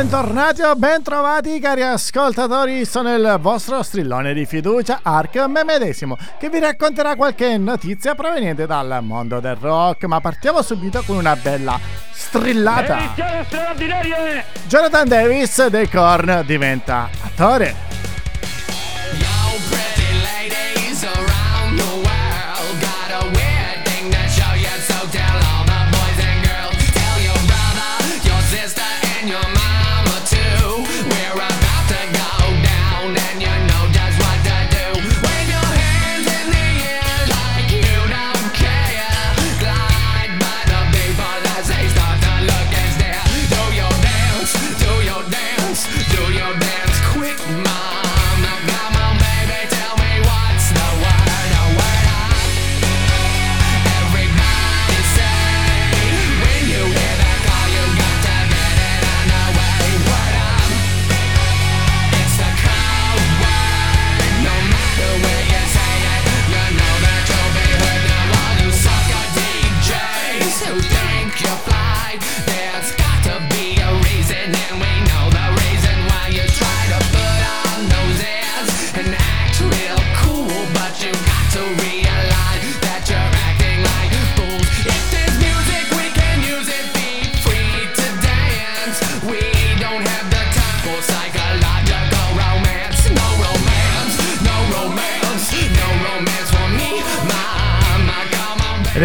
Bentornati o bentrovati cari ascoltatori, sono il vostro strillone di fiducia Ark me medesimo che vi racconterà qualche notizia proveniente dal mondo del rock, ma partiamo subito con una bella strillata. Jonathan Davis dei Korn diventa attore.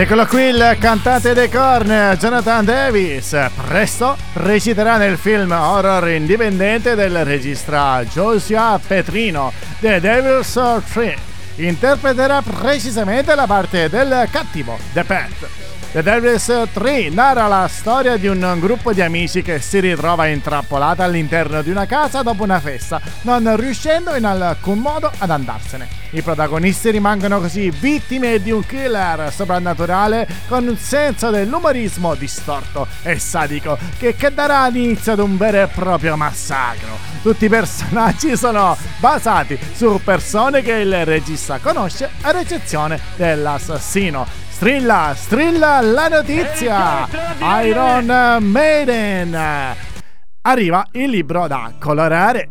Eccolo qui il cantante dei Korn, Jonathan Davis. Presto reciterà nel film horror indipendente del regista Josia Petrino, The Devil's Tree. Interpreterà precisamente la parte del cattivo, The Pet. The Devil's Tree narra la storia di un gruppo di amici che si ritrova intrappolato all'interno di una casa dopo una festa, non riuscendo in alcun modo ad andarsene. I protagonisti rimangono così vittime di un killer soprannaturale con un senso dell'umorismo distorto e sadico che, che darà inizio ad un vero e proprio massacro. Tutti i personaggi sono basati su persone che il regista conosce a eccezione dell'assassino. Strilla, strilla la notizia! Iron Maiden! Arriva il libro da colorare.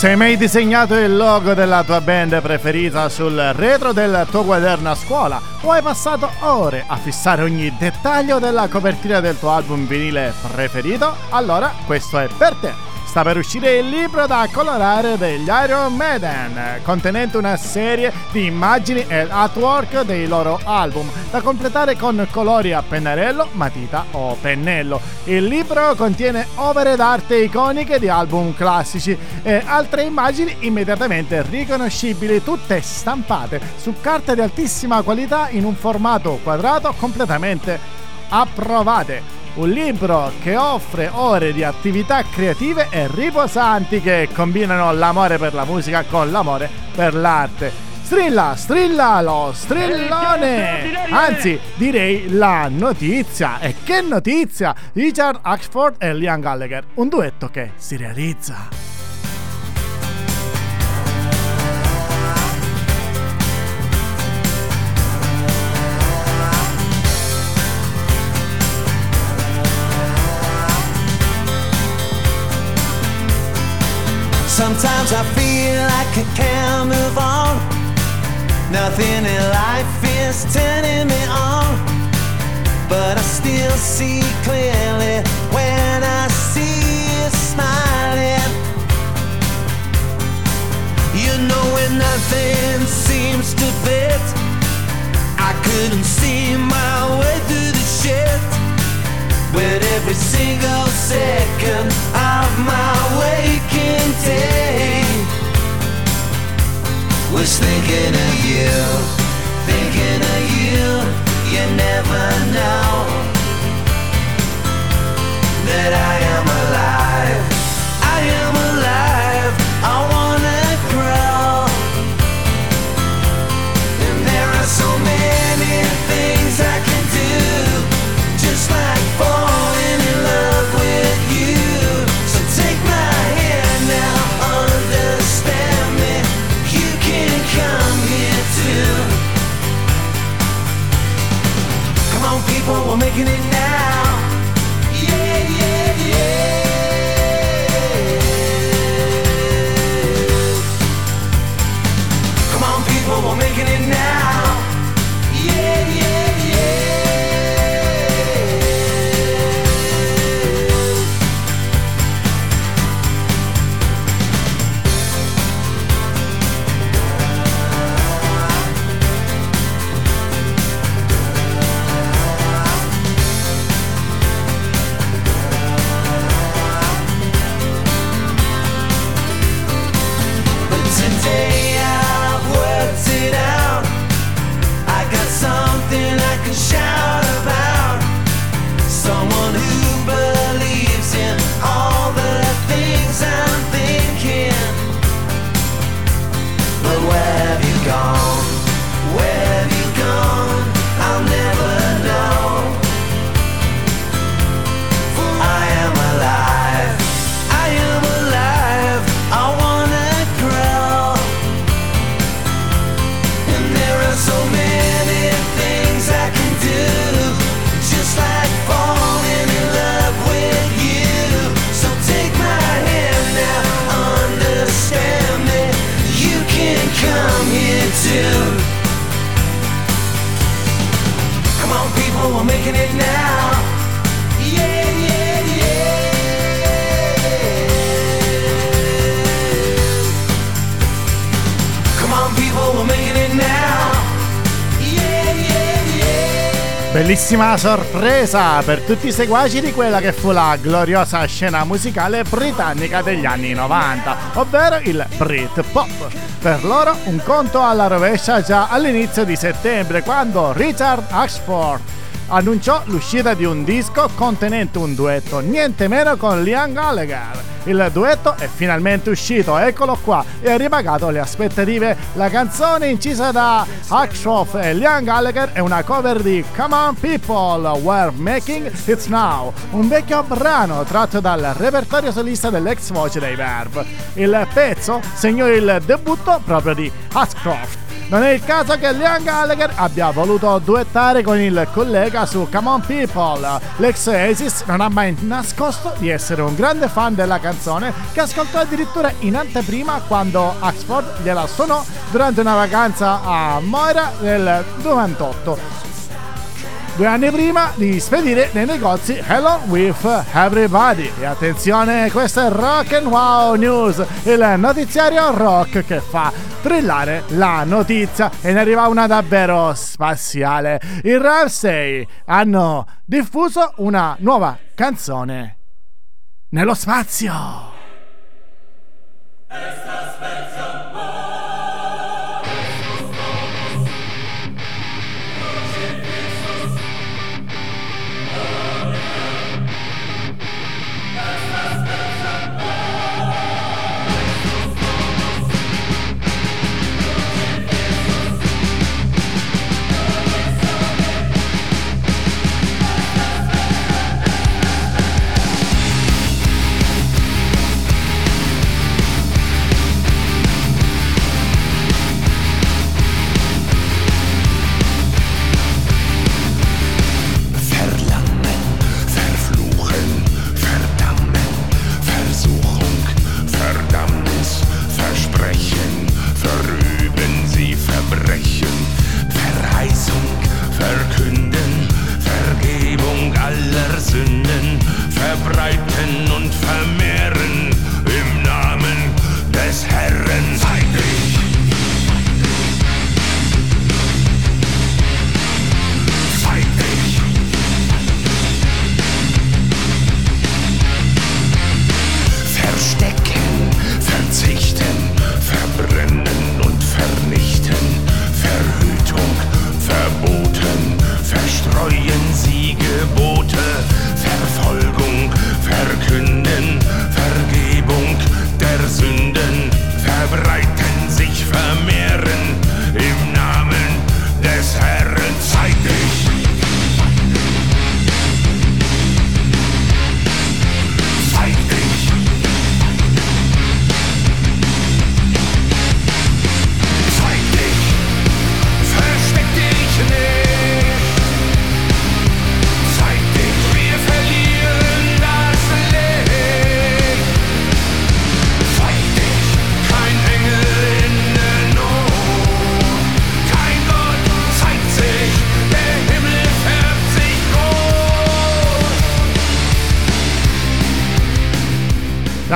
Sei mai disegnato il logo della tua band preferita sul retro del tuo quaderno a scuola o hai passato ore a fissare ogni dettaglio della copertina del tuo album vinile preferito? Allora questo è per te. Sta per uscire il libro da colorare degli Iron Maiden, contenente una serie di immagini e artwork dei loro album, da completare con colori a pennarello, matita o pennello. Il libro contiene opere d'arte iconiche di album classici e altre immagini immediatamente riconoscibili, tutte stampate su carta di altissima qualità in un formato quadrato completamente approvate un libro che offre ore di attività creative e riposanti che combinano l'amore per la musica con l'amore per l'arte. Strilla, strilla lo strillone! Anzi, direi la notizia. E che notizia! Richard Ashford e Liam Gallagher, un duetto che si realizza. Sometimes I feel like I can't move on. Nothing in life is turning me on. But I still see clearly when I see you smiling. You know when nothing seems to fit. I couldn't see my way through the shit. But every single second of my waking day was thinking of you, thinking of you. You never know that I am alive. Making it Bellissima sorpresa per tutti i seguaci di quella che fu la gloriosa scena musicale britannica degli anni 90, ovvero il Britpop. Per loro un conto alla rovescia già all'inizio di settembre, quando Richard Ashford annunciò l'uscita di un disco contenente un duetto niente meno con Liam Gallagher. Il duetto è finalmente uscito, eccolo qua, e ha ripagato le aspettative. La canzone incisa da Ashcroft e Liam Gallagher è una cover di Come On People, We're Making It Now, un vecchio brano tratto dal repertorio solista dell'ex voce dei Verb. Il pezzo segnò il debutto proprio di Ashcroft. Non è il caso che Liam Gallagher abbia voluto duettare con il collega su Come On People. L'ex Asis non ha mai nascosto di essere un grande fan della canzone che ascoltò addirittura in anteprima quando Oxford gliela suonò durante una vacanza a Moira nel 98 due anni prima di spedire nei negozi Hello with Everybody. E attenzione, questo è Rock and Wow News, il notiziario rock che fa trillare la notizia e ne arriva una davvero spaziale. I Ramsey hanno diffuso una nuova canzone nello spazio.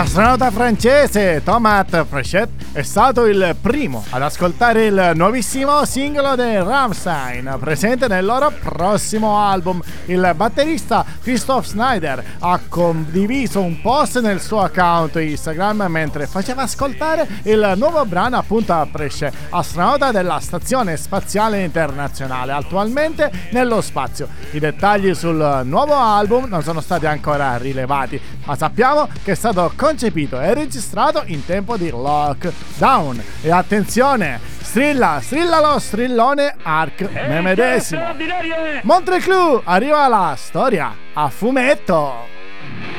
L'astronauta francese Thomas Frechet è stato il primo ad ascoltare il nuovissimo singolo dei Rammstein presente nel loro prossimo album. Il batterista Christoph Snyder ha condiviso un post nel suo account Instagram mentre faceva ascoltare il nuovo brano appunto a Frechet, astronauta della Stazione Spaziale Internazionale, attualmente nello spazio. I dettagli sul nuovo album non sono stati ancora rilevati, ma sappiamo che è stato concesso concepito e registrato in tempo di lockdown. E attenzione, strilla, strilla lo strillone Arc me medesimo. Montreclou, arriva la storia a fumetto.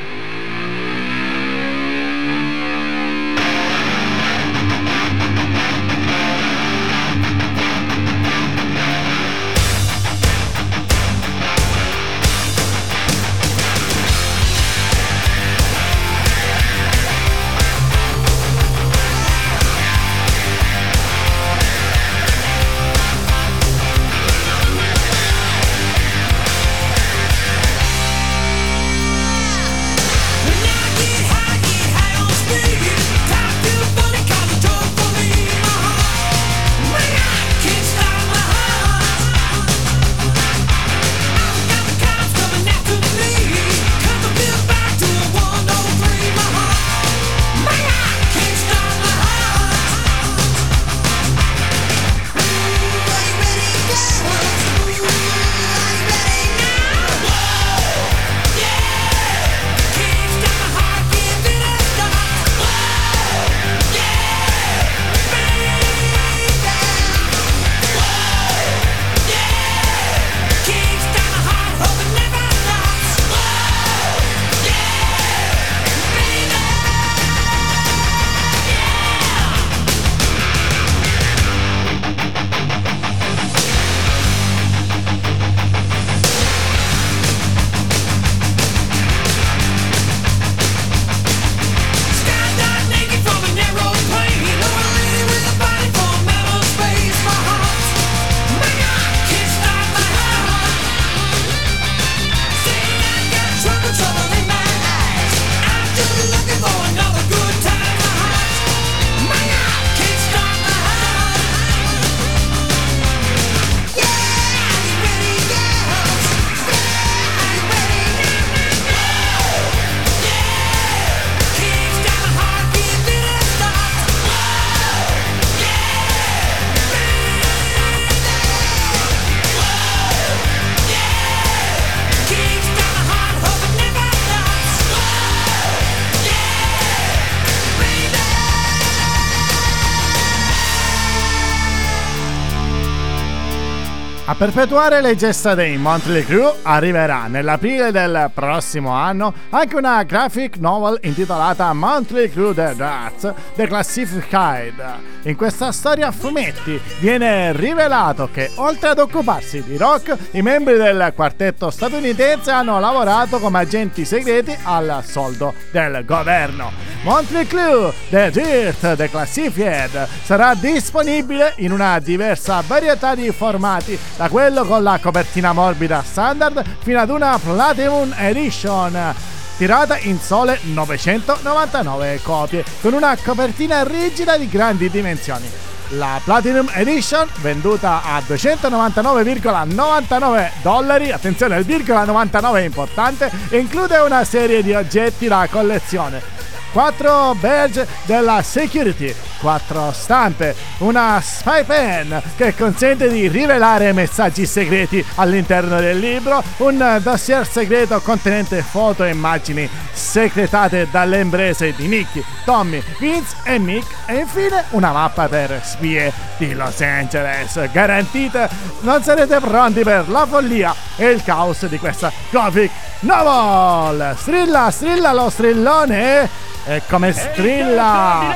Perpetuare le gesta dei Monthly Crew arriverà nell'aprile del prossimo anno anche una graphic novel intitolata Monthly Crew The Rats The Classified. In questa storia a fumetti viene rivelato che oltre ad occuparsi di rock, i membri del quartetto statunitense hanno lavorato come agenti segreti al soldo del governo. Monthly Crew The Dirt The Classified sarà disponibile in una diversa varietà di formati da quello con la copertina morbida standard fino ad una Platinum Edition tirata in sole 999 copie con una copertina rigida di grandi dimensioni. La Platinum Edition, venduta a 299,99 dollari, attenzione il virgola 99 è importante, include una serie di oggetti da collezione 4 badge della security, 4 stampe, una spy pen che consente di rivelare messaggi segreti all'interno del libro, un dossier segreto contenente foto e immagini segretate dalle imprese di Nicky, Tommy, Vince e Mick e infine una mappa per spie di Los Angeles. Garantite, non sarete pronti per la follia e il caos di questa graphic novel. Strilla, strilla lo strillone e come strilla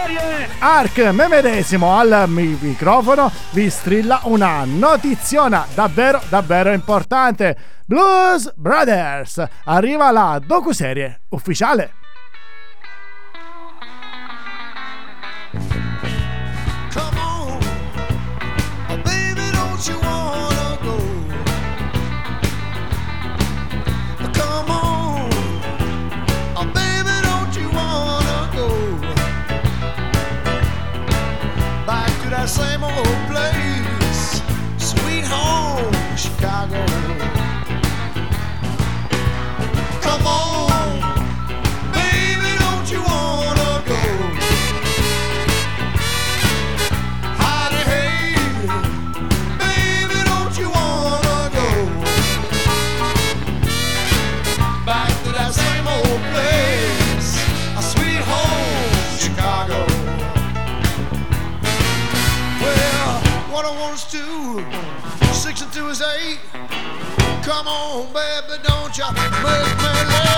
Ark me medesimo al mi- microfono vi strilla una notiziona davvero davvero importante. Blues Brothers arriva la docuserie ufficiale. Come on, oh, baby, don't you wanna don't you make me?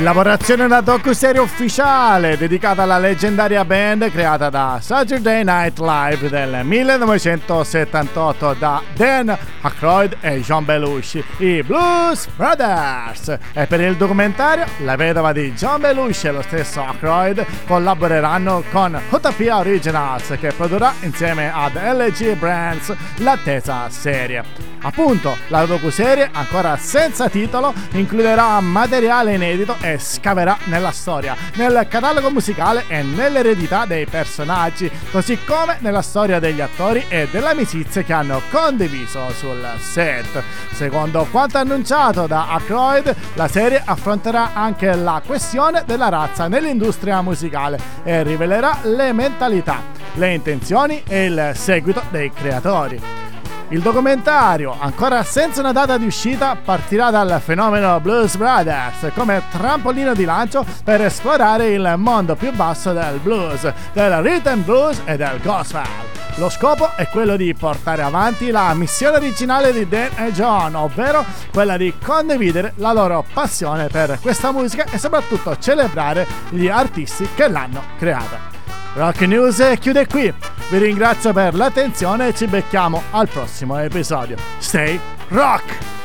In lavorazione una docu-serie ufficiale dedicata alla leggendaria band creata da Saturday Night Live del 1978 da Dan Aykroyd e John Belushi, i Blues Brothers. E per il documentario, la vedova di John Belushi e lo stesso Aykroyd collaboreranno con Utopia Originals che produrrà insieme ad LG Brands l'attesa serie. Appunto, la docu-serie, ancora senza titolo, includerà materiale inedito e scaverà nella storia, nel catalogo musicale e nell'eredità dei personaggi, così come nella storia degli attori e delle amicizie che hanno condiviso sul set. Secondo quanto annunciato da Ackroyd, la serie affronterà anche la questione della razza nell'industria musicale e rivelerà le mentalità, le intenzioni e il seguito dei creatori. Il documentario, ancora senza una data di uscita, partirà dal fenomeno Blues Brothers come trampolino di lancio per esplorare il mondo più basso del blues, del rhythm blues e del gospel. Lo scopo è quello di portare avanti la missione originale di Dan e John, ovvero quella di condividere la loro passione per questa musica e soprattutto celebrare gli artisti che l'hanno creata. Rock News chiude qui. Vi ringrazio per l'attenzione e ci becchiamo al prossimo episodio. Stay rock!